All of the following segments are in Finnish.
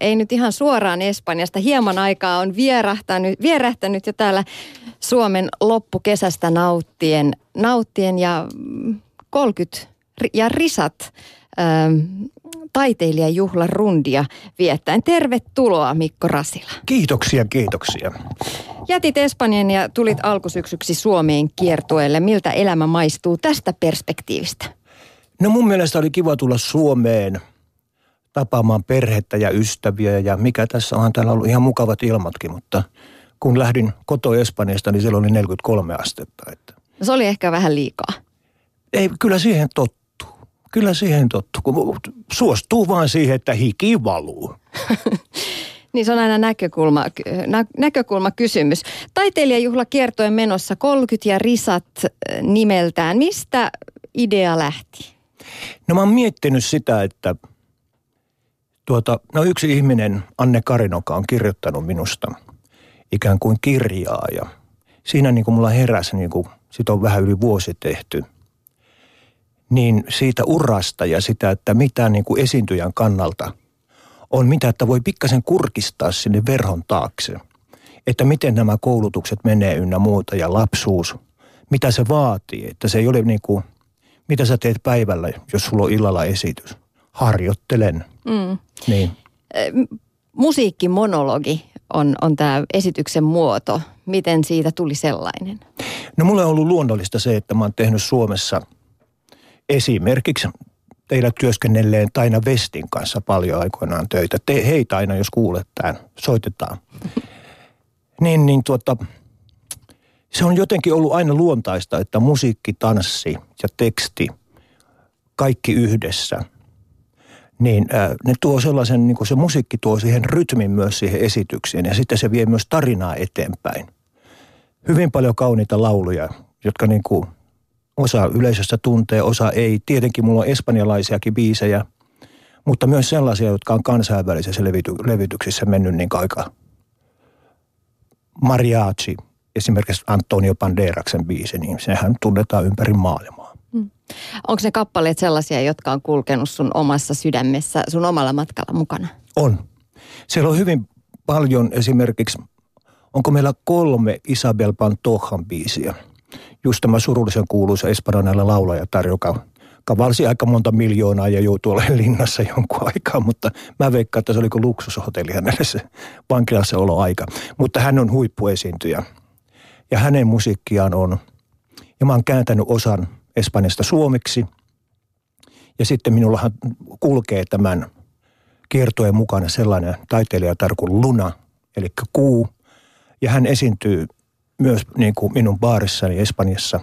ei nyt ihan suoraan Espanjasta. Hieman aikaa on vierähtänyt, vierähtänyt jo täällä Suomen loppukesästä nauttien, nauttien ja 30 ja risat ähm, taiteilijajuhlan rundia viettäen. Tervetuloa Mikko Rasila. Kiitoksia, kiitoksia. Jätit Espanjan ja tulit alkusyksyksi Suomeen kiertueelle. Miltä elämä maistuu tästä perspektiivistä? No mun mielestä oli kiva tulla Suomeen tapaamaan perhettä ja ystäviä ja mikä tässä on täällä ollut ihan mukavat ilmatkin, mutta kun lähdin koto Espanjasta, niin siellä oli 43 astetta. Että. No se oli ehkä vähän liikaa. Ei, kyllä siihen tottuu. Kyllä siihen tottuu, kun suostuu vaan siihen, että hiki valuu. niin se on aina näkökulma, nä, näkökulma kysymys. Taiteilijajuhla kiertoen menossa 30 ja risat nimeltään. Mistä idea lähti? No mä oon miettinyt sitä, että tuota, no yksi ihminen, Anne Karinoka, on kirjoittanut minusta ikään kuin kirjaa ja siinä niin kuin mulla heräsi, niin kuin, sit on vähän yli vuosi tehty, niin siitä urasta ja sitä, että mitä niin kuin esiintyjän kannalta on mitä, että voi pikkasen kurkistaa sinne verhon taakse. Että miten nämä koulutukset menee ynnä muuta ja lapsuus, mitä se vaatii. Että se ei ole niin kuin, mitä sä teet päivällä, jos sulla on illalla esitys. Harjoittelen. Mm. Niin. Musiikkimonologi on, on tämä esityksen muoto. Miten siitä tuli sellainen? No mulle on ollut luonnollista se, että mä oon tehnyt Suomessa esimerkiksi teillä työskennelleen Taina Vestin kanssa paljon aikoinaan töitä. Te, hei Taina, jos kuulet tämän, soitetaan. niin, niin tuota, se on jotenkin ollut aina luontaista, että musiikki, tanssi ja teksti, kaikki yhdessä – niin ne tuo sellaisen, niin kuin se musiikki tuo siihen rytmin myös siihen esitykseen ja sitten se vie myös tarinaa eteenpäin. Hyvin paljon kauniita lauluja, jotka niin kuin osa yleisöstä tuntee, osa ei. Tietenkin mulla on espanjalaisiakin biisejä, mutta myös sellaisia, jotka on kansainvälisissä levity- levityksissä mennyt niin aika mariachi, esimerkiksi Antonio Banderaksen biisi, niin sehän tunnetaan ympäri maailmaa. Onko ne kappaleet sellaisia, jotka on kulkenut sun omassa sydämessä, sun omalla matkalla mukana? On. Siellä on hyvin paljon esimerkiksi, onko meillä kolme Isabel Pantojan biisiä. Just tämä surullisen kuuluisa espanjalainen laulajatar, joka kavalsi aika monta miljoonaa ja joutui olemaan linnassa jonkun aikaa, mutta mä veikkaan, että se oli kuin luksushotelli hänelle se vankilassa aika. Mutta hän on huippuesiintyjä ja hänen musiikkiaan on, ja mä oon kääntänyt osan Espanjasta suomeksi. Ja sitten minullahan kulkee tämän kiertojen mukana sellainen taiteilijatar kuin Luna, eli kuu. Ja hän esiintyy myös niin kuin minun baarissani Espanjassa.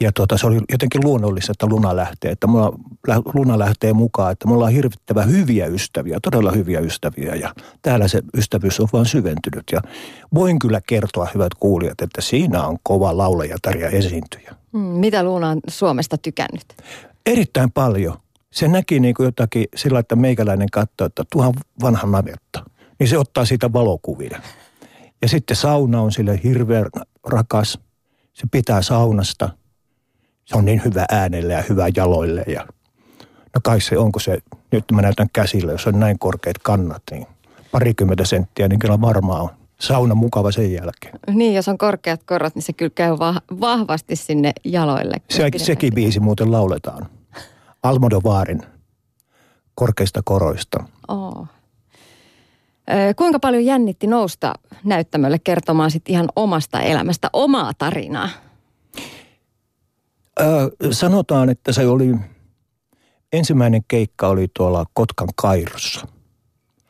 Ja tuota, se oli jotenkin luonnollista, että Luna lähtee, että mulla, Luna lähtee mukaan, että mulla on hirvittävä hyviä ystäviä, todella hyviä ystäviä ja täällä se ystävyys on vaan syventynyt. Ja voin kyllä kertoa, hyvät kuulijat, että siinä on kova laulajatar ja esiintyjä. Mm, mitä Luna on Suomesta tykännyt? Erittäin paljon. Se näki niin kuin jotakin sillä, että meikäläinen katsoi, että tuohan vanha navetta. Niin se ottaa siitä valokuvia. Ja sitten sauna on sille hirveän rakas. Se pitää saunasta. Se on niin hyvä äänelle ja hyvä jaloille. Ja no kai se onko se, nyt mä näytän käsillä, jos on näin korkeat kannat, niin parikymmentä senttiä, niin kyllä varmaan on sauna mukava sen jälkeen. Niin, jos on korkeat korot, niin se kyllä käy vahvasti sinne jaloille. Se, sekin biisi muuten lauletaan. Almodovaarin korkeista koroista. Oh. Kuinka paljon jännitti nousta näyttämölle kertomaan sit ihan omasta elämästä, omaa tarinaa? Öö, sanotaan, että se oli, ensimmäinen keikka oli tuolla Kotkan Kairossa –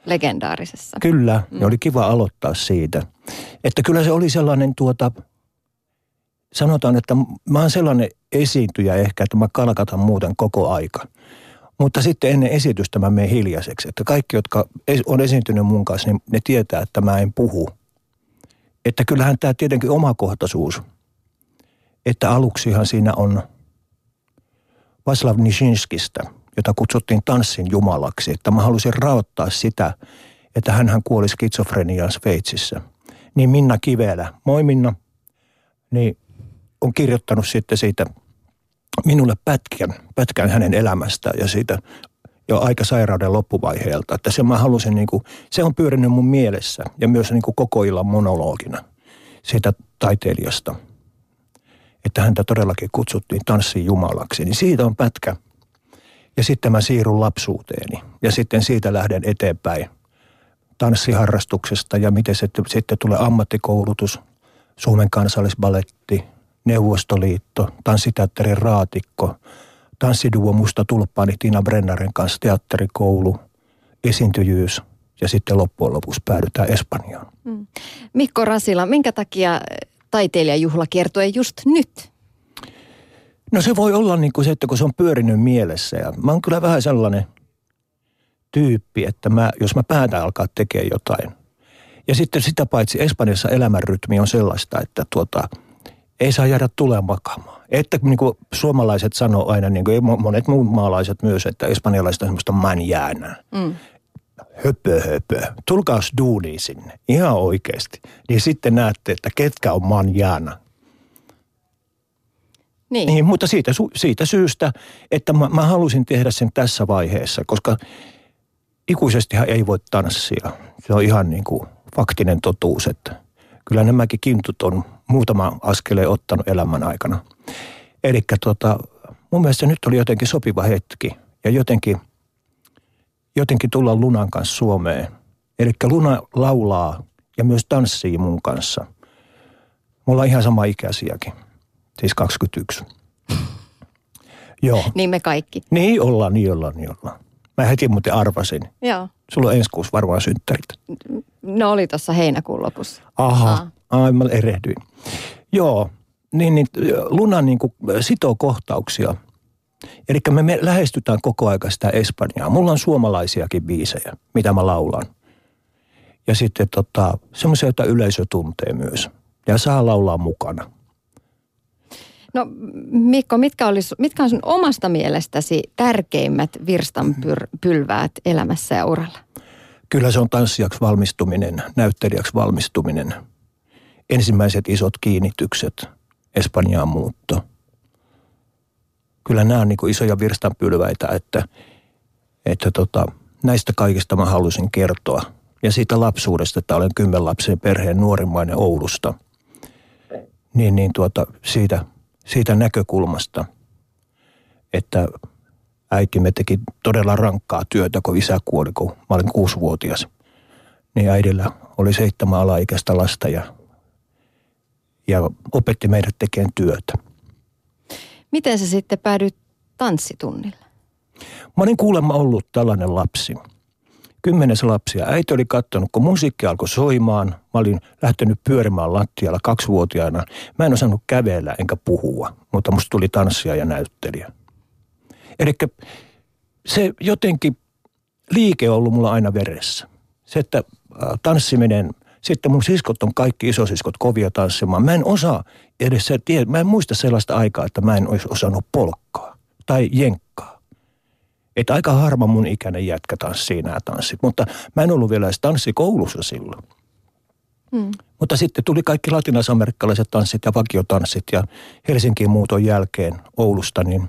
legendaarisessa. Kyllä, mm. oli kiva aloittaa siitä. Että kyllä se oli sellainen tuota, sanotaan, että mä oon sellainen esiintyjä ehkä, että mä kalkatan muuten koko aika. Mutta sitten ennen esitystä mä menen hiljaiseksi. Että kaikki, jotka on esiintynyt mun kanssa, niin ne tietää, että mä en puhu. Että kyllähän tämä tietenkin omakohtaisuus. Että aluksihan siinä on Vaslav Nishinskistä – jota kutsuttiin tanssin jumalaksi, että mä halusin raottaa sitä, että hän kuoli skitsofreniaan Sveitsissä. Niin Minna Kivelä, moi Minna, niin on kirjoittanut sitten siitä minulle pätkän, pätkän hänen elämästä ja siitä jo aika sairauden loppuvaiheelta. Että se mä halusin, niin kuin, se on pyörinyt mun mielessä ja myös niin kuin koko illan monologina siitä taiteilijasta. Että häntä todellakin kutsuttiin tanssiin jumalaksi. Niin siitä on pätkä. Ja sitten mä siirryn lapsuuteeni ja sitten siitä lähden eteenpäin tanssiharrastuksesta ja miten se sitten tulee ammattikoulutus, Suomen kansallisbaletti, Neuvostoliitto, tanssiteatterin raatikko, tanssiduo Musta tulppaani Tiina Brennaren kanssa, teatterikoulu, esiintyjyys ja sitten loppujen lopuksi päädytään Espanjaan. Mm. Mikko Rasila, minkä takia taiteilijajuhla kiertue just nyt? No se voi olla niin kuin se, että kun se on pyörinyt mielessä ja mä oon kyllä vähän sellainen tyyppi, että mä, jos mä päätän alkaa tekemään jotain. Ja sitten sitä paitsi Espanjassa elämänrytmi on sellaista, että tuota, ei saa jäädä tulee makaamaan. Että niin kuin suomalaiset sanoo aina, niin kuin monet muut maalaiset myös, että espanjalaiset on semmoista manjäännä. Mm. Höpö, höpö. Tulkaas duuniin sinne, ihan oikeasti. Niin sitten näette, että ketkä on manjääna. Niin. niin mutta siitä, siitä syystä, että mä, mä halusin tehdä sen tässä vaiheessa, koska ikuisestihan ei voi tanssia. Se on ihan niin kuin faktinen totuus, että kyllä nämäkin kintut on muutama askeleen ottanut elämän aikana. Eli tota, mun mielestä nyt oli jotenkin sopiva hetki ja jotenkin, jotenkin tulla Lunan kanssa Suomeen. Eli Luna laulaa ja myös tanssii mun kanssa. Mulla on ihan sama ikäisiäkin, siis 21. Joo. Niin me kaikki. Niin ollaan, niin ollaan, niin ollaan. Mä heti muuten arvasin. Joo. Sulla on ensi kuussa varmaan synttärit. No oli tuossa heinäkuun lopussa. Aha, Aha. Ai, mä erehdyin. Joo, niin, niin Luna niin kuin sitoo kohtauksia. Eli me, me lähestytään koko aika sitä Espanjaa. Mulla on suomalaisiakin biisejä, mitä mä laulan. Ja sitten tota, semmoisia, joita yleisö tuntee myös. Ja saa laulaa mukana. No Mikko, mitkä, olisi, mitkä on sun omasta mielestäsi tärkeimmät virstanpylväät elämässä ja uralla? Kyllä se on tanssijaksi valmistuminen, näyttelijäksi valmistuminen. Ensimmäiset isot kiinnitykset, Espanjaan muutto. Kyllä nämä on niin kuin isoja virstanpylväitä, että, että tota, näistä kaikista mä halusin kertoa. Ja siitä lapsuudesta, että olen kymmenlapsen perheen nuorimmainen Oulusta. Niin, niin tuota, siitä – siitä näkökulmasta, että äitimme teki todella rankkaa työtä, kun isä kuoli, kun mä olin kuusivuotias. Niin äidillä oli seitsemän alaikäistä lasta ja, ja opetti meidät tekemään työtä. Miten sä sitten päädyit tanssitunnille? Mä olin kuulemma ollut tällainen lapsi – kymmenes lapsia. Äiti oli katsonut, kun musiikki alkoi soimaan. Mä olin lähtenyt pyörimään lattialla kaksivuotiaana. Mä en osannut kävellä enkä puhua, mutta musta tuli tanssia ja näyttelijä. Eli se jotenkin liike on ollut mulla aina veressä. Se, että tanssiminen, sitten mun siskot on kaikki isosiskot kovia tanssimaan. Mä en osaa edes se, mä en muista sellaista aikaa, että mä en olisi osannut polkkaa tai jenkkaa. Että aika harma mun ikäinen jätkä tanssii nämä tanssit, mutta mä en ollut vielä edes tanssikoulussa silloin. Hmm. Mutta sitten tuli kaikki latinalaisamerikkalaiset tanssit ja vakiotanssit ja Helsinkiin muuton jälkeen Oulusta niin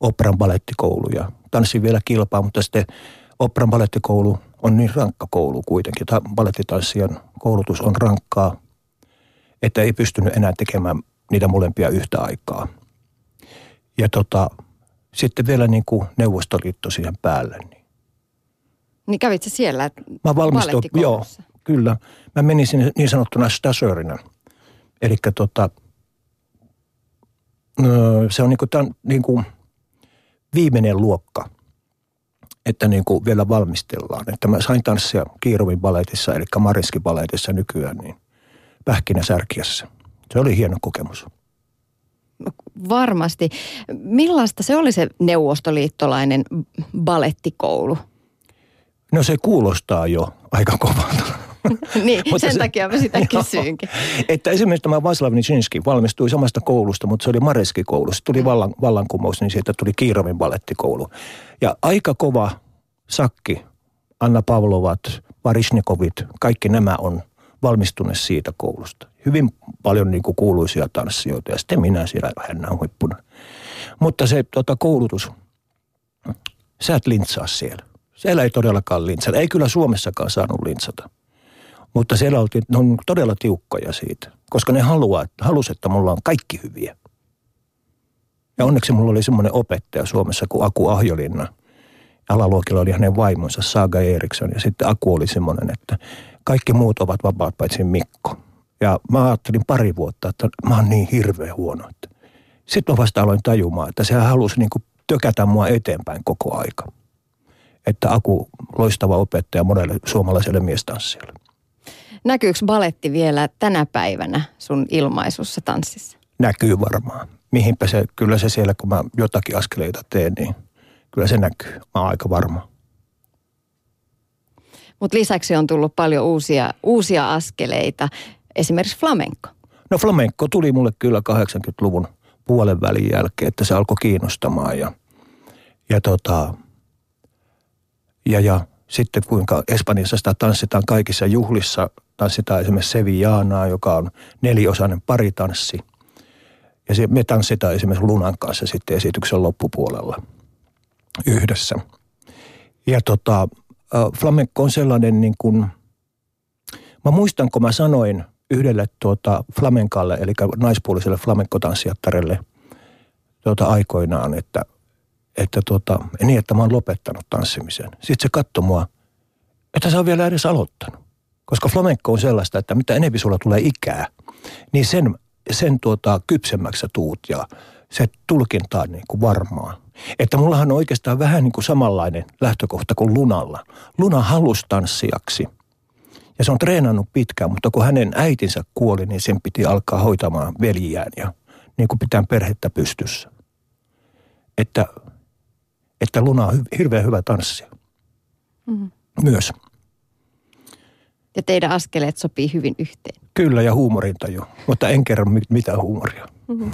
operan balettikoulu ja tanssin vielä kilpaa, mutta sitten operan balettikoulu on niin rankka koulu kuitenkin. Balettitanssijan koulutus on rankkaa, että ei pystynyt enää tekemään niitä molempia yhtä aikaa. Ja tota, sitten vielä niin kuin Neuvostoliitto siihen päälle. Niin, niin kävit se siellä Mä valmistuin, joo, kyllä. Mä menin sinne niin sanottuna stasörina. Eli tota, se on niin kuin, tämän, niin kuin viimeinen luokka, että niin kuin vielä valmistellaan. Että mä sain tanssia Kiirovin baletissa, eli Mariskin baletissa nykyään, niin Pähkinäsärkiässä. Se oli hieno kokemus varmasti. Millaista se oli se neuvostoliittolainen balettikoulu? No se kuulostaa jo aika kovalta. niin, sen se, takia mä sitä kysyinkin. Että esimerkiksi tämä Vaslav Nijinsky valmistui samasta koulusta, mutta se oli Mareski-koulu. Se tuli vallan, vallankumous, niin siitä tuli Kiirovin balettikoulu. Ja aika kova sakki, Anna Pavlovat, Varisnikovit, kaikki nämä on valmistuneet siitä koulusta. Hyvin paljon niin kuin kuuluisia tanssijoita ja sitten minä siellä hännän huippuna. Mutta se tota, koulutus, Sä et lintsaa siellä. Siellä ei todellakaan lintsata. Ei kyllä Suomessakaan saanut lintsata. Mutta siellä oltiin, ne on todella tiukkoja siitä, koska ne haluaa, halus, että mulla on kaikki hyviä. Ja onneksi mulla oli semmoinen opettaja Suomessa kuin Aku Ahjolinna. Alaluokilla oli hänen vaimonsa Saga Eriksson ja sitten Aku oli semmoinen, että kaikki muut ovat vapaat paitsi Mikko. Ja mä ajattelin pari vuotta, että mä oon niin hirveän huono. Sitten mä vasta aloin tajumaan, että se halusi niin kuin tökätä mua eteenpäin koko aika. Että Aku, loistava opettaja monelle suomalaiselle miestanssijalle. Näkyykö baletti vielä tänä päivänä sun ilmaisussa tanssissa? Näkyy varmaan. Mihinpä se, kyllä se siellä, kun mä jotakin askeleita teen, niin kyllä se näkyy. Mä oon aika varma. Mutta lisäksi on tullut paljon uusia, uusia askeleita, esimerkiksi flamenco. No flamenco tuli mulle kyllä 80-luvun puolen välin jälkeen, että se alkoi kiinnostamaan ja, ja, tota, ja, ja sitten kuinka Espanjassa sitä tanssitaan kaikissa juhlissa. Tanssitaan esimerkiksi Sevillaanaa, joka on neliosainen paritanssi. Ja se, me tanssitaan esimerkiksi Lunan kanssa sitten esityksen loppupuolella yhdessä. Ja tota, flamenco on sellainen niin kuin, mä muistan kun mä sanoin yhdelle tuota flamenkalle, eli naispuoliselle flamenco-tanssijattarelle tuota aikoinaan, että, että tuota, niin, että mä oon lopettanut tanssimisen. Sitten se katsoi mua, että sä on vielä edes aloittanut. Koska flamenco on sellaista, että mitä enemmän sulla tulee ikää, niin sen, sen tuota, kypsemmäksi tuut ja se tulkinta on niin kuin varmaa. Että mullahan on oikeastaan vähän niin kuin samanlainen lähtökohta kuin Lunalla. Luna halusi tanssijaksi. Ja se on treenannut pitkään, mutta kun hänen äitinsä kuoli, niin sen piti alkaa hoitamaan veljiään ja niin kuin pitää perhettä pystyssä. Että, että Luna on hirveän hyvä tanssija. Mm. Myös. Ja teidän askeleet sopii hyvin yhteen. Kyllä, ja huumorintaju. Mutta en kerro mitään huumoria. Mm-hmm.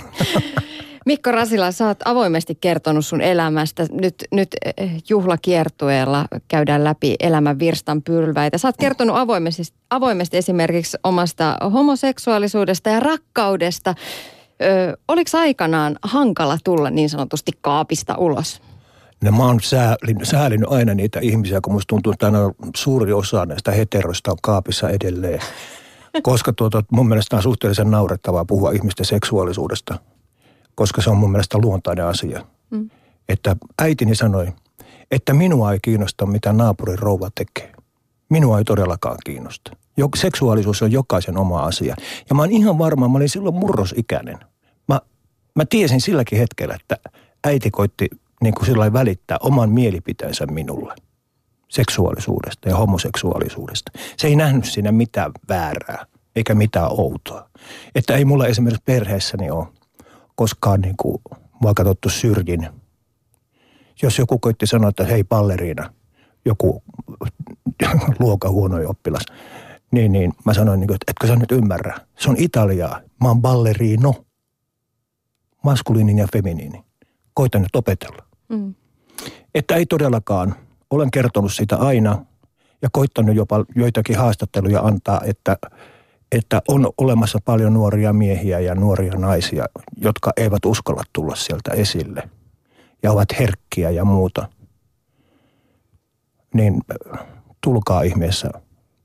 Mikko Rasila, sä oot avoimesti kertonut sun elämästä. Nyt, nyt eh, juhlakiertueella käydään läpi elämän virstan pylväitä. Sä oot kertonut avoimesti, avoimesti esimerkiksi omasta homoseksuaalisuudesta ja rakkaudesta. Ö, oliko aikanaan hankala tulla niin sanotusti kaapista ulos? No mä oon säälinyt, säälinyt aina niitä ihmisiä, kun musta tuntuu, että aina suuri osa näistä heteroista on kaapissa edelleen. Koska tuota, mun mielestä on suhteellisen naurettavaa puhua ihmisten seksuaalisuudesta – koska se on mun mielestä luontainen asia. Mm. Että äitini sanoi, että minua ei kiinnosta, mitä naapurin rouva tekee. Minua ei todellakaan kiinnosta. Seksuaalisuus on jokaisen oma asia. Ja mä oon ihan varma, mä olin silloin murrosikäinen. Mä, mä tiesin silläkin hetkellä, että äiti koitti niin kuin sillä välittää oman mielipiteensä minulle seksuaalisuudesta ja homoseksuaalisuudesta. Se ei nähnyt siinä mitään väärää eikä mitään outoa. Että ei mulla esimerkiksi perheessäni ole koskaan niin kuin mua katsottu syrjin. Jos joku koitti sanoa, että hei balleriina, joku luokan huono oppilas, niin, niin mä sanoin, niin kuin, että etkö sä nyt ymmärrä. Se on Italiaa. Mä oon balleriino. Maskuliinin ja feminiini. Koitan nyt opetella. Mm. Että ei todellakaan. Olen kertonut sitä aina ja koittanut jopa joitakin haastatteluja antaa, että – että on olemassa paljon nuoria miehiä ja nuoria naisia, jotka eivät uskalla tulla sieltä esille ja ovat herkkiä ja muuta. Niin tulkaa ihmeessä.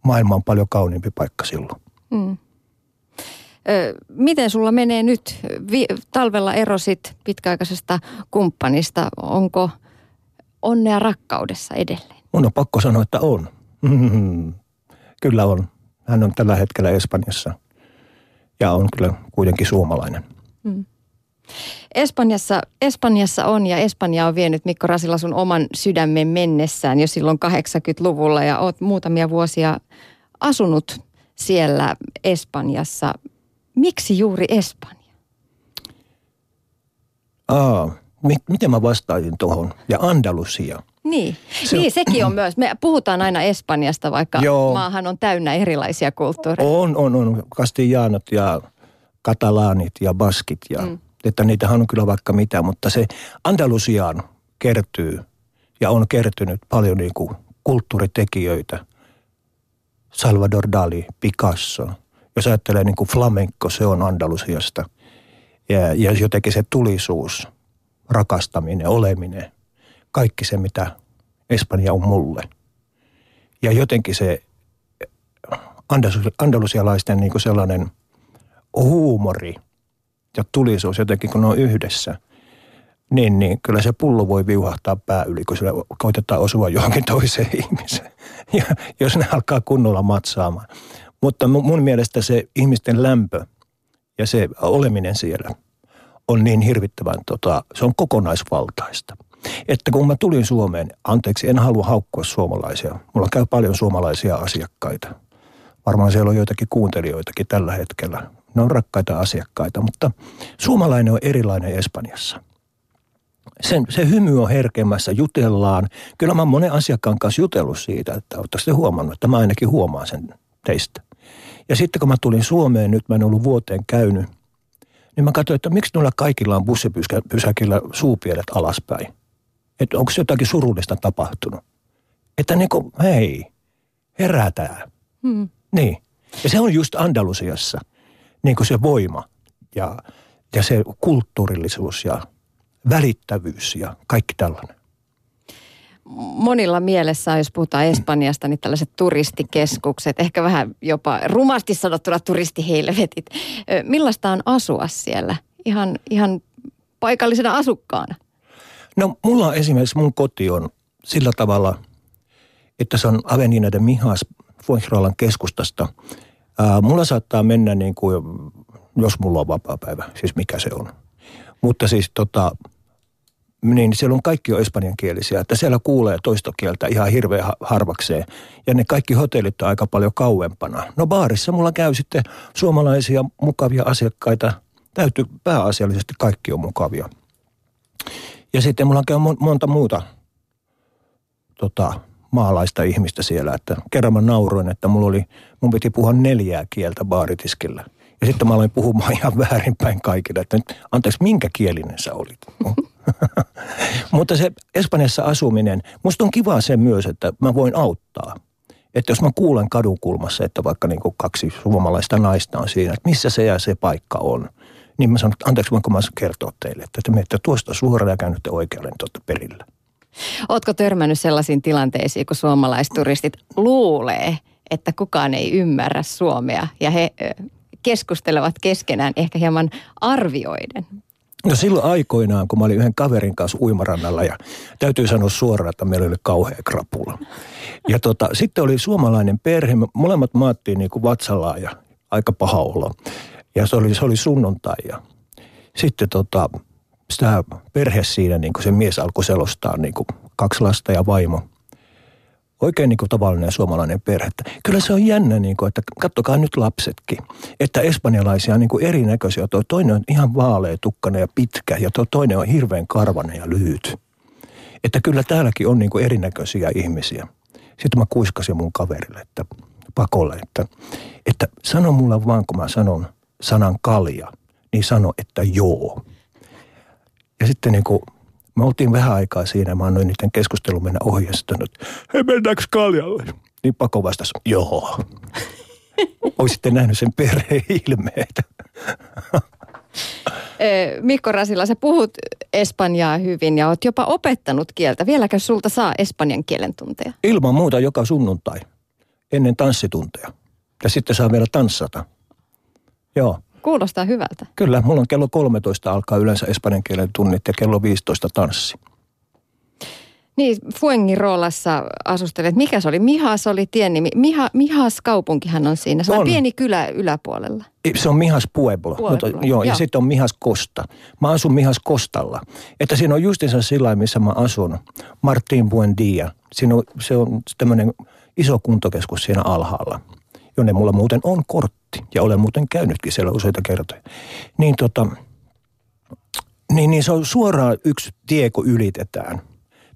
Maailma on paljon kauniimpi paikka silloin. Mm. Miten sulla menee nyt? Talvella erosit pitkäaikaisesta kumppanista. Onko onnea rakkaudessa edelleen? Mun on pakko sanoa, että on. Kyllä on. Hän on tällä hetkellä Espanjassa ja on kyllä kuitenkin suomalainen. Hmm. Espanjassa, Espanjassa on ja Espanja on vienyt Mikko Rasila sun oman sydämen mennessään jo silloin 80-luvulla ja oot muutamia vuosia asunut siellä Espanjassa. Miksi juuri Espanja? Aa, miten mä vastaisin tuohon? Ja Andalusia. Niin. Se, niin, sekin on myös. Me puhutaan aina Espanjasta, vaikka joo, maahan on täynnä erilaisia kulttuureja. On, on, on. Kastijanot ja katalaanit ja baskit ja mm. että niitähän on kyllä vaikka mitä, mutta se Andalusiaan kertyy ja on kertynyt paljon niin kuin kulttuuritekijöitä. Salvador Dali, Picasso. Jos ajattelee niin kuin flamenco, se on Andalusiasta. Ja, ja jotenkin se tulisuus, rakastaminen, oleminen – kaikki se, mitä Espanja on mulle. Ja jotenkin se andalusialaisten niin kuin sellainen huumori ja tulisuus jotenkin, kun ne on yhdessä, niin, niin kyllä se pullo voi viuhahtaa pää yli, kun sillä koitetaan osua johonkin toiseen ihmiseen. Ja jos ne alkaa kunnolla matsaamaan. Mutta mun mielestä se ihmisten lämpö ja se oleminen siellä on niin hirvittävän, tota, se on kokonaisvaltaista. Että kun mä tulin Suomeen, anteeksi, en halua haukkua suomalaisia. Mulla käy paljon suomalaisia asiakkaita. Varmaan siellä on joitakin kuuntelijoitakin tällä hetkellä. Ne on rakkaita asiakkaita, mutta suomalainen on erilainen Espanjassa. Sen, se hymy on herkemmässä, jutellaan. Kyllä mä monen asiakkaan kanssa jutellut siitä, että oletteko te huomannut, että mä ainakin huomaan sen teistä. Ja sitten kun mä tulin Suomeen, nyt mä en ollut vuoteen käynyt, niin mä katsoin, että miksi noilla kaikilla on bussipysäkillä suupielet alaspäin. Että onko jotakin surullista tapahtunut. Että niin kuin, hei, herätään. Hmm. Niin. Ja se on just Andalusiassa niin kuin se voima ja, ja se kulttuurillisuus ja välittävyys ja kaikki tällainen monilla mielessä, jos puhutaan Espanjasta, niin tällaiset turistikeskukset, ehkä vähän jopa rumasti sanottuna turistihelvetit. Millaista on asua siellä ihan, ihan paikallisena asukkaana? No mulla on esimerkiksi mun koti on sillä tavalla, että se on Avenida de Mijas Fuengirolan keskustasta. Ää, mulla saattaa mennä niin kuin, jos mulla on vapaa päivä, siis mikä se on. Mutta siis tota, niin siellä on kaikki on espanjankielisiä, että siellä kuulee toistokieltä ihan hirveän harvakseen. Ja ne kaikki hotellit on aika paljon kauempana. No baarissa mulla käy sitten suomalaisia mukavia asiakkaita. Täytyy pääasiallisesti kaikki on mukavia. Ja sitten mulla käy monta muuta tota, maalaista ihmistä siellä. Että kerran mä nauroin, että mulla oli, mun piti puhua neljää kieltä baaritiskillä. Ja sitten mä aloin puhumaan ihan väärinpäin kaikille, että nyt, anteeksi, minkä kielinen sä olit? Mutta se Espanjassa asuminen, musta on kiva se myös, että mä voin auttaa. Että jos mä kuulen kadunkulmassa, että vaikka niin kaksi suomalaista naista on siinä, että missä se ja se paikka on, niin mä sanon, että anteeksi, voinko mä kertoa teille, että te menette tuosta suoraan ja käännytte oikealle niin perillä. Ootko törmännyt sellaisiin tilanteisiin, kun suomalaisturistit luulee, että kukaan ei ymmärrä Suomea ja he keskustelevat keskenään ehkä hieman arvioiden? No silloin aikoinaan, kun mä olin yhden kaverin kanssa uimarannalla ja täytyy sanoa suoraan, että meillä oli kauhea krapula. Ja tota, sitten oli suomalainen perhe, molemmat maattiin niin kuin vatsallaan ja aika paha olo. Ja se oli, se oli sunnuntai ja sitten tota, sitä perhe siinä, niin kuin se mies alkoi selostaa niin kuin kaksi lasta ja vaimo oikein niin kuin tavallinen suomalainen perhe. Kyllä se on jännä, niin kuin, että kattokaa nyt lapsetkin, että espanjalaisia on niin kuin erinäköisiä. Tuo toinen on ihan vaalea, tukkana ja pitkä ja tuo toinen on hirveän karvanen ja lyhyt. Että kyllä täälläkin on niin kuin erinäköisiä ihmisiä. Sitten mä kuiskasin mun kaverille, että pakolle, että, että sano mulle vaan, kun mä sanon sanan kalja, niin sano, että joo. Ja sitten niin kuin me oltiin vähän aikaa siinä, mä annoin niiden keskustelun mennä ohi ja sitten, että hei mennäänkö kaljalle? Niin Pako vastasi, joo. Olisitte nähnyt sen perheen ilmeitä. Mikko Rasila, sä puhut espanjaa hyvin ja oot jopa opettanut kieltä. Vieläkö sulta saa espanjan kielen tunteja? Ilman muuta joka sunnuntai, ennen tanssitunteja. Ja sitten saa vielä tanssata. Joo. Kuulostaa hyvältä. Kyllä, mulla on kello 13 alkaa yleensä espanjan kielen tunnit ja kello 15 tanssi. Niin, Fuengirolassa asustelet. Mikä se oli? Mihas oli tien nimi. Miha, Mihas kaupunkihan on siinä. Se on, on pieni kylä yläpuolella. Se on Mihas Pueblo. Pueblo. Mutta, joo, joo, ja sitten on Mihas Kosta. Mä asun Mihas Kostalla. Että siinä on justiinsa sillä missä mä asun. Martin Buendia. Siinä on, se on tämmöinen iso kuntokeskus siinä alhaalla jonne mulla muuten on kortti ja olen muuten käynytkin siellä useita kertoja. Niin tota, niin, niin se on suoraan yksi tie, kun ylitetään.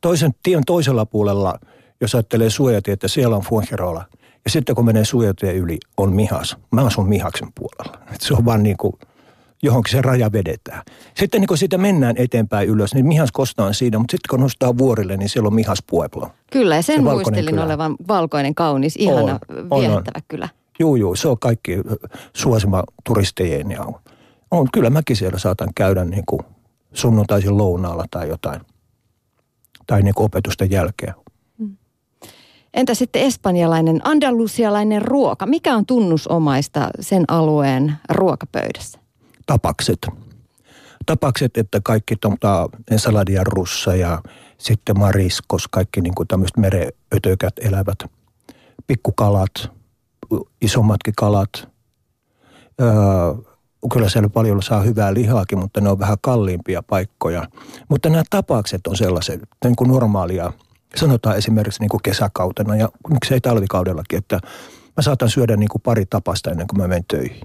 Toisen tien toisella puolella, jos ajattelee suojatietä, siellä on Fuengirola. Ja sitten kun menee suojatien yli, on Mihas. Mä asun Mihaksen puolella. Et se on vaan niin kuin, johonkin se raja vedetään. Sitten niin kun siitä mennään eteenpäin ylös, niin Mihas kostaan siinä, mutta sitten kun nostaa vuorille, niin siellä on Mihas Pueblo. Kyllä, ja sen se muistelin kylä. olevan valkoinen, kaunis, ihana, on, viehättävä on, kylä. Joo, joo, se on kaikki suosima turistien ja on, kyllä mäkin siellä saatan käydä niin kuin sunnuntaisin lounaalla tai jotain tai niin kuin opetusten jälkeen. Entä sitten espanjalainen, andalusialainen ruoka? Mikä on tunnusomaista sen alueen ruokapöydässä? Tapakset. Tapakset, että kaikki tota, ensaladia russa ja sitten mariskos, kaikki niin kuin tämmöiset mereötökät elävät. Pikkukalat, isommatkin kalat. Öö, kyllä siellä paljon saa hyvää lihaakin, mutta ne on vähän kalliimpia paikkoja. Mutta nämä tapaukset on sellaiset, niin kuin normaalia – sanotaan esimerkiksi niin kuin kesäkautena ja miksei talvikaudellakin, että mä saatan syödä niin kuin pari tapasta ennen kuin mä menen töihin.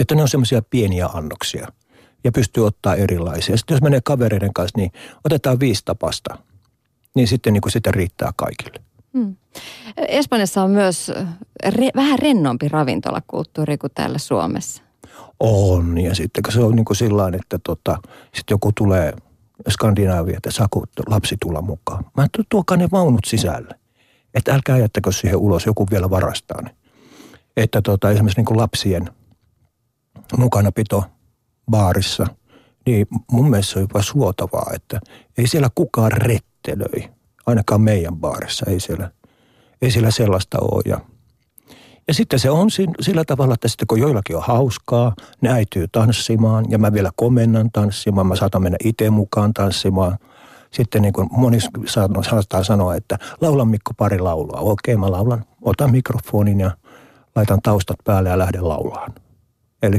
Että ne on semmoisia pieniä annoksia ja pystyy ottaa erilaisia. Sitten jos menee kavereiden kanssa, niin otetaan viisi tapasta. Niin sitten niin kuin sitä riittää kaikille. Hmm. Espanjassa on myös re, vähän rennompi ravintolakulttuuri kuin täällä Suomessa. On, ja sitten se on niin kuin sillä että tota, sitten joku tulee – Skandinaavia, että saako lapsi tulla mukaan. Mä tuokaa ne vaunut sisälle. Että älkää jättäkö siihen ulos, joku vielä varastaa ne. Että tota, esimerkiksi niin kuin lapsien mukanapito baarissa, niin mun mielestä se on jopa suotavaa, että ei siellä kukaan rettelöi. Ainakaan meidän baarissa ei siellä, ei siellä sellaista ole. Ja ja sitten se on sillä tavalla, että sitten kun joillakin on hauskaa, ne äityy tanssimaan ja mä vielä komennan tanssimaan, mä saatan mennä itse mukaan tanssimaan. Sitten niin kuin moni saattaa sanoa, että laulan Mikko pari laulua. Okei, mä laulan, otan mikrofonin ja laitan taustat päälle ja lähden laulaan. Eli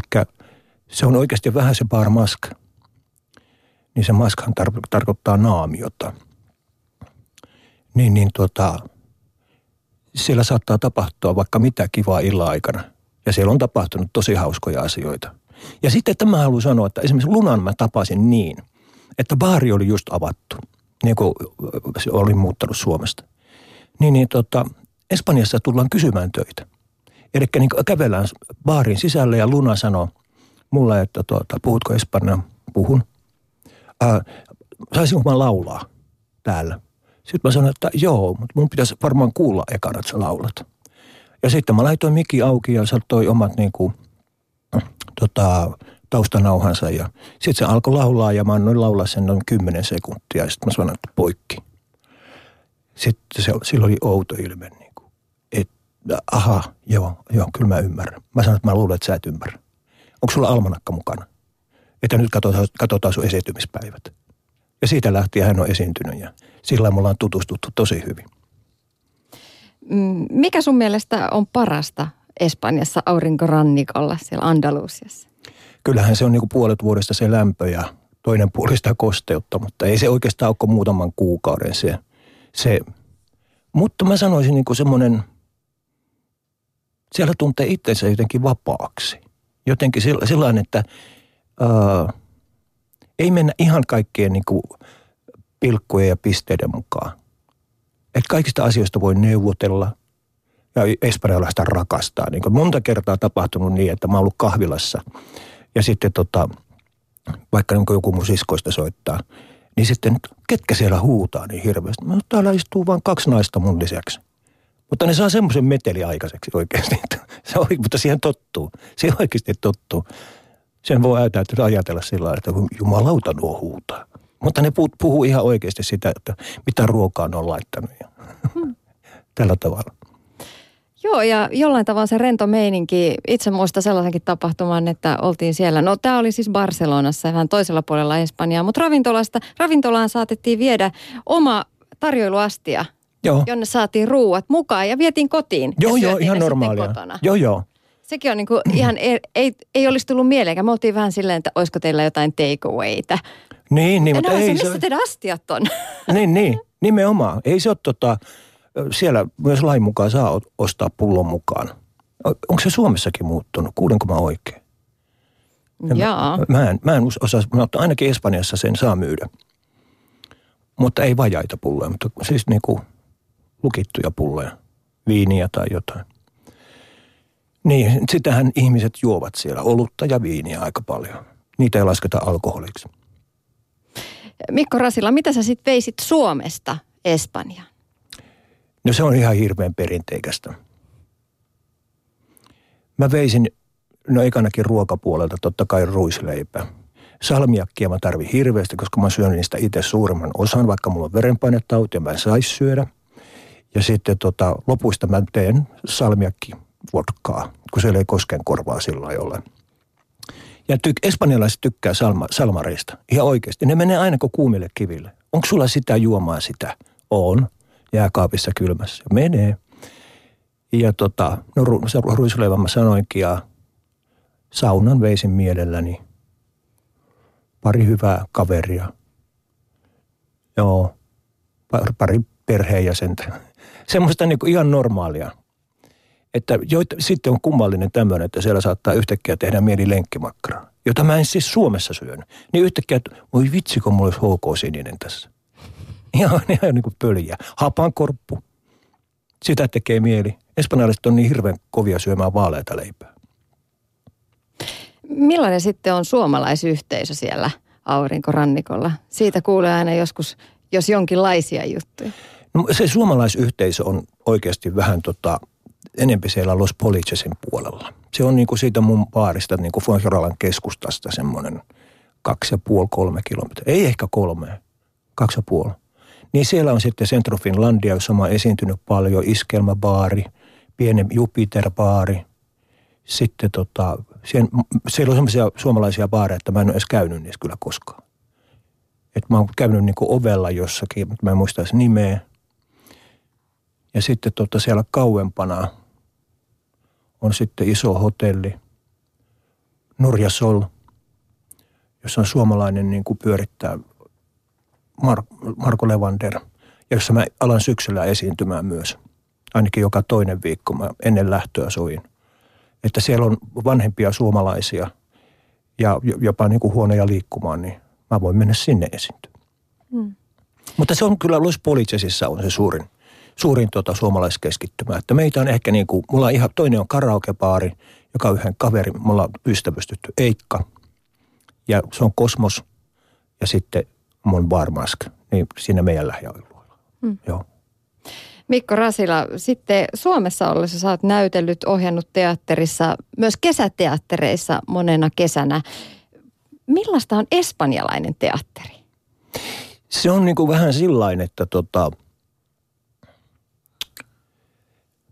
se on oikeasti vähän se bar mask. Niin se maskhan tar- tarkoittaa naamiota. Niin, niin tota, siellä saattaa tapahtua vaikka mitä kivaa illan aikana. Ja siellä on tapahtunut tosi hauskoja asioita. Ja sitten tämä haluan sanoa, että esimerkiksi Lunan mä tapasin niin, että baari oli just avattu, niin kuin se oli muuttanut Suomesta. Niin, niin tota, Espanjassa tullaan kysymään töitä. Eli niin kävellään baarin sisälle ja Luna sanoo mulle, että tuota, puhutko Espanjaa? Puhun. Ää, saisinko mä laulaa täällä? Sitten mä sanoin, että joo, mutta mun pitäisi varmaan kuulla ekana, että sä laulat. Ja sitten mä laitoin mikki auki ja saattoi omat niin kuin, tota, taustanauhansa. Ja sitten se alkoi laulaa ja mä annoin laulaa sen noin 10 sekuntia. Ja sitten mä sanoin, että poikki. Sitten se, sillä oli outo ilme. Aha, joo, joo, kyllä mä ymmärrän. Mä sanoin, että mä luulen, että sä et ymmärrä. Onko sulla almanakka mukana? Että nyt katsotaan, katsotaan sun esiintymispäivät. Ja siitä lähtien hän on esiintynyt ja sillä me ollaan tutustuttu tosi hyvin. Mm, mikä sun mielestä on parasta Espanjassa aurinkorannikolla siellä Andalusiassa? Kyllähän se on niin kuin puolet vuodesta se lämpö ja toinen puoli sitä kosteutta, mutta ei se oikeastaan ole muutaman kuukauden se. se. Mutta mä sanoisin niin kuin semmoinen, siellä tuntee itsensä jotenkin vapaaksi. Jotenkin sellainen, että ää, ei mennä ihan kaikkien niin kuin pilkkujen ja pisteiden mukaan. Et kaikista asioista voi neuvotella ja espanjalaista rakastaa. Niin kuin monta kertaa tapahtunut niin, että mä oon ollut kahvilassa ja sitten tota, vaikka niin joku mun siskoista soittaa, niin sitten ketkä siellä huutaa niin hirveästi. Mä täällä istuu vain kaksi naista mun lisäksi. Mutta ne saa semmoisen meteli aikaiseksi oikeasti. Se on, mutta siihen tottuu. Se oikeasti tottuu. Sen voi ajatella, ajatella sillä lailla, että jumalauta nuo huutaa. Mutta ne puhuu ihan oikeasti sitä, että mitä ruokaa ne on laittanut hmm. tällä tavalla. Joo, ja jollain tavalla se rento meininki, itse muistan sellaisenkin tapahtuman, että oltiin siellä. No tämä oli siis Barcelonassa, vähän toisella puolella Espanjaa, mutta ravintolasta, ravintolaan saatettiin viedä oma tarjoiluastia, joo. jonne saatiin ruuat mukaan ja vietiin kotiin. Joo, joo, ihan normaalia. Kotona. Joo, joo. Sekin on niin kuin ihan, ei, ei, ei olisi tullut mieleen. Me oltiin vähän silleen, että olisiko teillä jotain takeawayta. Niin, niin, mutta ei se, missä teidän astiat on? Niin, niin, nimenomaan. Ei se ole tota, siellä myös lain mukaan saa ostaa pullon mukaan. Onko se Suomessakin muuttunut? Kuulenko mä oikein? Jaa. Mä, mä en, mä en osaa, mutta ainakin Espanjassa sen saa myydä. Mutta ei vajaita pulloja, mutta siis niinku lukittuja pulloja, viiniä tai jotain. Niin, sitähän ihmiset juovat siellä, olutta ja viiniä aika paljon. Niitä ei lasketa alkoholiksi. Mikko Rasila, mitä sä sitten veisit Suomesta Espanjaan? No se on ihan hirveän perinteikästä. Mä veisin, no ekanakin ruokapuolelta totta kai ruisleipä. Salmiakkia mä tarvin hirveästi, koska mä syön niistä itse suurimman osan, vaikka mulla on verenpainetauti ja mä en saisi syödä. Ja sitten tota, lopuista mä teen salmiakki vodkaa, kun siellä ei kosken korvaa sillä jolle. Ja tyk- espanjalaiset tykkää salma, salmareista. Ihan oikeasti. Ne menee aina kuin kuumille kiville. Onko sulla sitä juomaa sitä? On. Jääkaapissa kylmässä. Menee. Ja tota, no ru- ruisleivan mä sanoinkin ja saunan veisin mielelläni. Pari hyvää kaveria. Joo, pari perheenjäsentä. Semmoista niin kuin ihan normaalia. Että joita, sitten on kummallinen tämmöinen, että siellä saattaa yhtäkkiä tehdä mieli lenkkimakkaraa, jota mä en siis Suomessa syön. Niin yhtäkkiä, että voi vitsi, kun mulla olisi HK-sininen tässä. Ihan, ihan niin kuin pöliä. Hapankorppu. Sitä tekee mieli. Espanjalaiset on niin hirveän kovia syömään vaaleita leipää. Millainen sitten on suomalaisyhteisö siellä aurinkorannikolla? Siitä kuulee aina joskus, jos jonkinlaisia juttuja. No, se suomalaisyhteisö on oikeasti vähän tota, enempi siellä Los Policesin puolella. Se on niin kuin siitä mun baarista, niin kuin Fuengirolan keskustasta semmoinen kaksi ja puoli, kolme kilometriä. Ei ehkä kolme, kaksi ja puoli. Niin siellä on sitten Centro Finlandia, jossa mä oon esiintynyt paljon, iskelmäbaari, pienen Jupiter-baari. Sitten tota, siellä, siellä on sellaisia suomalaisia baareja, että mä en ole edes käynyt niissä kyllä koskaan. Et mä oon käynyt niin kuin ovella jossakin, mutta mä en muista edes nimeä. Ja sitten tota siellä kauempana on sitten iso hotelli, Norjasol, jossa on suomalainen niin kuin pyörittää Mar- Marko Levander, ja jossa mä alan syksyllä esiintymään myös. Ainakin joka toinen viikko mä ennen lähtöä soin. Että siellä on vanhempia suomalaisia ja jopa niin kuin huoneja liikkumaan, niin mä voin mennä sinne esiintymään. Hmm. Mutta se on kyllä Los Policesissa on se suurin – suurin tota, suomalaiskeskittymä. Että meitä on ehkä niin kuin, mulla on ihan, toinen on karaokebaari, joka on yhden kaverin, mulla on ystävystytty Eikka. Ja se on Kosmos ja sitten mun Barmask, niin siinä meidän lähialueella. Hmm. Joo. Mikko Rasila, sitten Suomessa ollessa sä oot näytellyt, ohjannut teatterissa, myös kesäteattereissa monena kesänä. Millaista on espanjalainen teatteri? Se on niin kuin vähän sillain, että tota,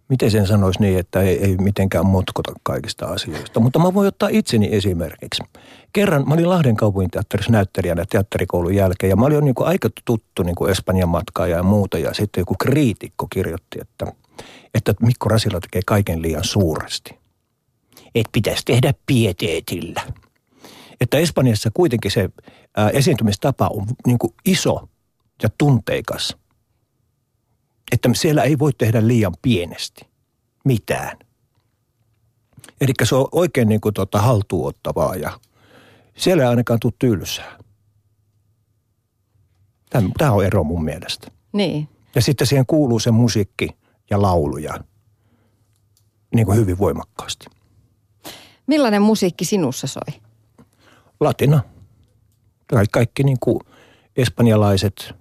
miten sen sanoisi niin, että ei, ei mitenkään motkota kaikista asioista. Mutta mä voin ottaa itseni esimerkiksi. Kerran mä olin Lahden kaupunginteatterissa näyttelijänä teatterikoulun jälkeen ja mä olin niin aika tuttu niin kuin Espanjan matkaa ja muuta. Ja sitten joku kriitikko kirjoitti, että, että Mikko Rasila tekee kaiken liian suuresti. Että pitäisi tehdä pieteetillä. Että Espanjassa kuitenkin se ää, esiintymistapa on niin kuin iso ja tunteikas – että siellä ei voi tehdä liian pienesti mitään. Eli se on oikein niin kuin tuota haltuuottavaa ja siellä ei ainakaan tule tylsää. Tämä on ero mun mielestä. Niin. Ja sitten siihen kuuluu se musiikki ja lauluja niin kuin hyvin voimakkaasti. Millainen musiikki sinussa soi? Latina. Kaikki niin kuin espanjalaiset,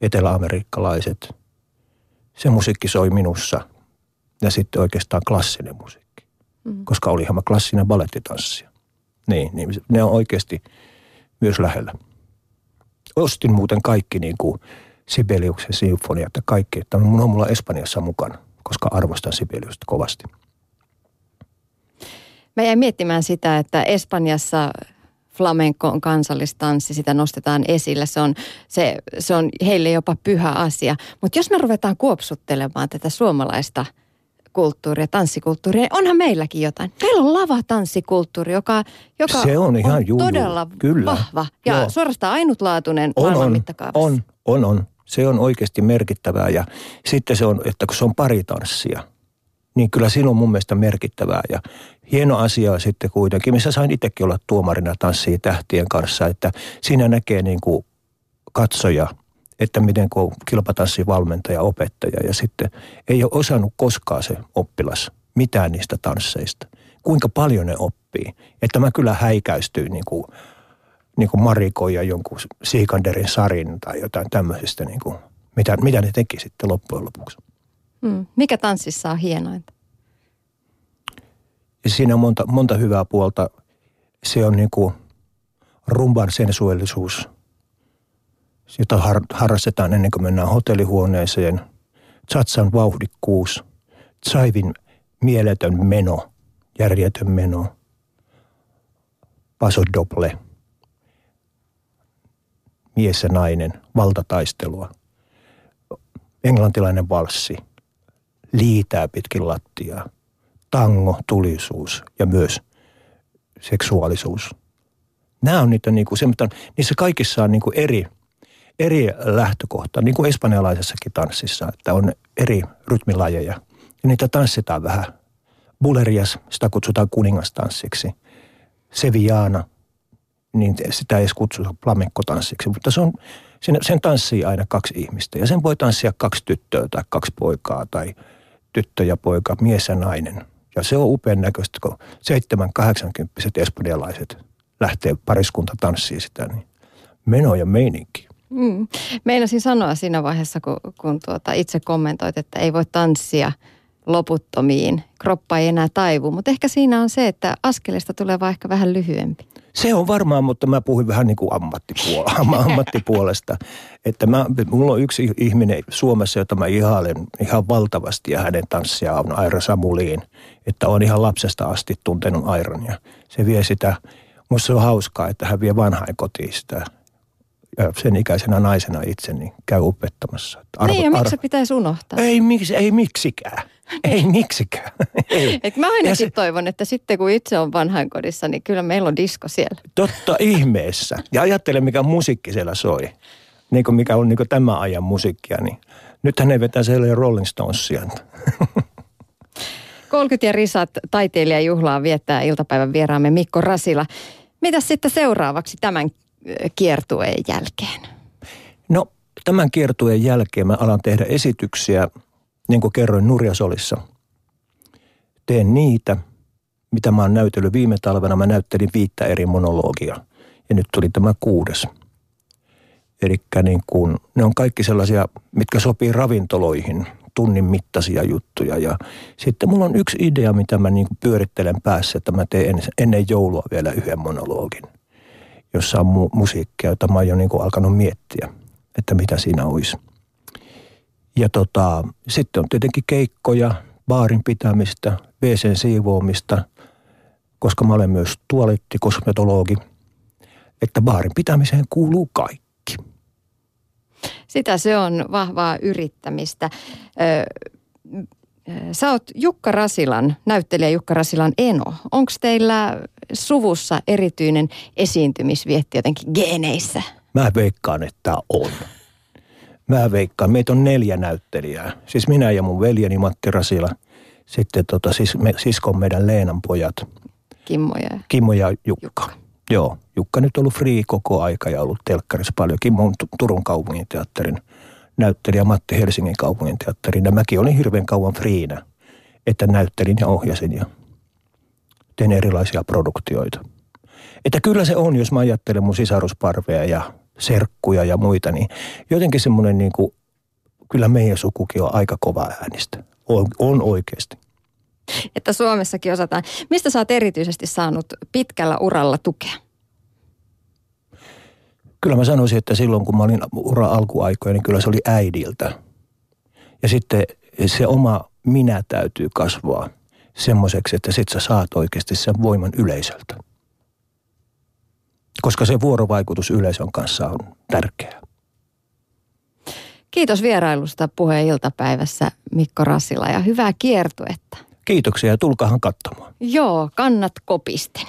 eteläamerikkalaiset – se musiikki soi minussa ja sitten oikeastaan klassinen musiikki. Mm. Koska olihan mä klassinen balettitanssia. Niin, niin ne on oikeasti myös lähellä. Ostin muuten kaikki niin kuin Sibeliuksen sinfoniat ja kaikki, että on mulla Espanjassa mukana, koska arvostan Sibeliusta kovasti. Mä jäin miettimään sitä, että Espanjassa flamenco on kansallistanssi, sitä nostetaan esillä. Se on, se, se on heille jopa pyhä asia. Mutta jos me ruvetaan kuopsuttelemaan tätä suomalaista kulttuuria, tanssikulttuuria, niin onhan meilläkin jotain. Meillä on lava-tanssikulttuuri, joka, joka se on, ihan on todella Kyllä. vahva ja Joo. suorastaan ainutlaatuinen on, maailman on, mittakaavassa. On, on, on. Se on oikeasti merkittävää ja sitten se on, että kun se on paritanssia – niin kyllä siinä on mun mielestä merkittävää. Ja hieno asia sitten kuitenkin, missä sain itsekin olla tuomarina tanssiin tähtien kanssa, että siinä näkee niin kuin katsoja, että miten kun kilpatanssivalmentaja, opettaja ja sitten ei ole osannut koskaan se oppilas mitään niistä tansseista. Kuinka paljon ne oppii. Että mä kyllä häikäistyin niin kuin, niin kuin Mariko ja jonkun Siikanderin Sarin tai jotain tämmöisistä, niin kuin, mitä, mitä ne teki sitten loppujen lopuksi. Mm. Mikä tanssissa on hienointa? Siinä on monta, monta hyvää puolta. Se on niin kuin rumban sensuellisuus, jota har, harrastetaan ennen kuin mennään hotellihuoneeseen, Chatsan vauhdikkuus, Tsaivin mieletön meno, järjetön meno, Paso Doble, mies ja nainen, valtataistelua, englantilainen valssi, liitää pitkin lattiaa, tango, tulisuus ja myös seksuaalisuus. Nämä on niitä, niin kuin, se, mitä, niissä kaikissa on niin kuin eri, eri lähtökohta, niin kuin espanjalaisessakin tanssissa, että on eri rytmilajeja. Ja niitä tanssitaan vähän. Bulerias, sitä kutsutaan kuningastanssiksi. Sevillana, niin sitä ei edes kutsuta flamenco-tanssiksi, mutta se on, sen, sen tanssii aina kaksi ihmistä. Ja sen voi tanssia kaksi tyttöä tai kaksi poikaa tai tyttö ja poika, mies ja nainen. Ja se on upean näköistä, kun 7-80 espanjalaiset lähtee pariskunta tanssiin sitä, niin meno ja meininki. Mm. Meinasin sanoa siinä vaiheessa, kun, kun tuota itse kommentoit, että ei voi tanssia loputtomiin. Kroppa ei enää taivu, mutta ehkä siinä on se, että askelista tulee vaikka vähän lyhyempi. Se on varmaan, mutta mä puhuin vähän niin kuin ammattipuolesta. ammattipuolesta. Että mä, mulla on yksi ihminen Suomessa, jota mä ihailen ihan valtavasti ja hänen tanssia on Aira Samuliin. Että on ihan lapsesta asti tuntenut Airan ja se vie sitä, musta se on hauskaa, että hän vie vanhain kotiin sitä ja sen ikäisenä naisena itse niin käy opettamassa. Arvo, niin ja miksi se pitäisi unohtaa? Ei, miksi, ei miksikään. Ei miksikään. Ei. Et mä ainakin se, toivon, että sitten kun itse on vanhainkodissa, niin kyllä meillä on disko siellä. Totta ihmeessä. Ja ajattele, mikä musiikki siellä soi. Niin kuin mikä on niin kuin tämän ajan musiikkia, niin nythän ne vetää siellä Rolling Stonesia. 30 ja risat taiteilijajuhlaa viettää iltapäivän vieraamme Mikko Rasila. Mitä sitten seuraavaksi tämän kiertueen jälkeen? No tämän kiertueen jälkeen mä alan tehdä esityksiä, niin kuin kerroin Nurjasolissa. Teen niitä, mitä mä oon näytellyt viime talvena. Mä näyttelin viittä eri monologia ja nyt tuli tämä kuudes. Eli niin kuin, ne on kaikki sellaisia, mitkä sopii ravintoloihin, tunnin mittaisia juttuja. Ja sitten mulla on yksi idea, mitä mä niin pyörittelen päässä, että mä teen ennen joulua vielä yhden monologin – jossa on mu- musiikkia, jota mä oon jo niin kuin alkanut miettiä, että mitä siinä olisi. Ja tota, sitten on tietenkin keikkoja, baarin pitämistä, WCn siivoamista, koska mä olen myös tualettikosmetologi, että baarin pitämiseen kuuluu kaikki. Sitä se on vahvaa yrittämistä. Sä oot Jukka Rasilan, näyttelijä Jukka Rasilan eno. Onko teillä suvussa erityinen esiintymisvietti jotenkin geeneissä? Mä veikkaan, että on. Mä veikkaan. Meitä on neljä näyttelijää. Siis minä ja mun veljeni Matti Rasila. Sitten tota, siis me, siskon meidän Leenan pojat. Kimmo ja, Kimmo ja Jukka. Jukka. Joo, Jukka nyt on ollut free koko aika ja ollut telkkarissa paljon. Kimmo on Turun kaupunginteatterin näyttelijä Matti Helsingin kaupunginteatterin. Ja mäkin olin hirveän kauan friinä, että näyttelin ja ohjasin ja teen erilaisia produktioita. Että kyllä se on, jos mä ajattelen mun sisarusparveja ja serkkuja ja muita, niin jotenkin semmoinen niin kuin, kyllä meidän sukukin on aika kova äänistä. On, on oikeasti. Että Suomessakin osataan. Mistä sä oot erityisesti saanut pitkällä uralla tukea? Kyllä mä sanoisin, että silloin kun mä olin ura alkuaikoina, niin kyllä se oli äidiltä. Ja sitten se oma minä täytyy kasvaa semmoiseksi, että sit sä saat oikeasti sen voiman yleisöltä. Koska se vuorovaikutus yleisön kanssa on tärkeää. Kiitos vierailusta puheen iltapäivässä Mikko Rassila ja hyvää kiertuetta. Kiitoksia ja tulkahan katsomaan. Joo, kannat kopisten.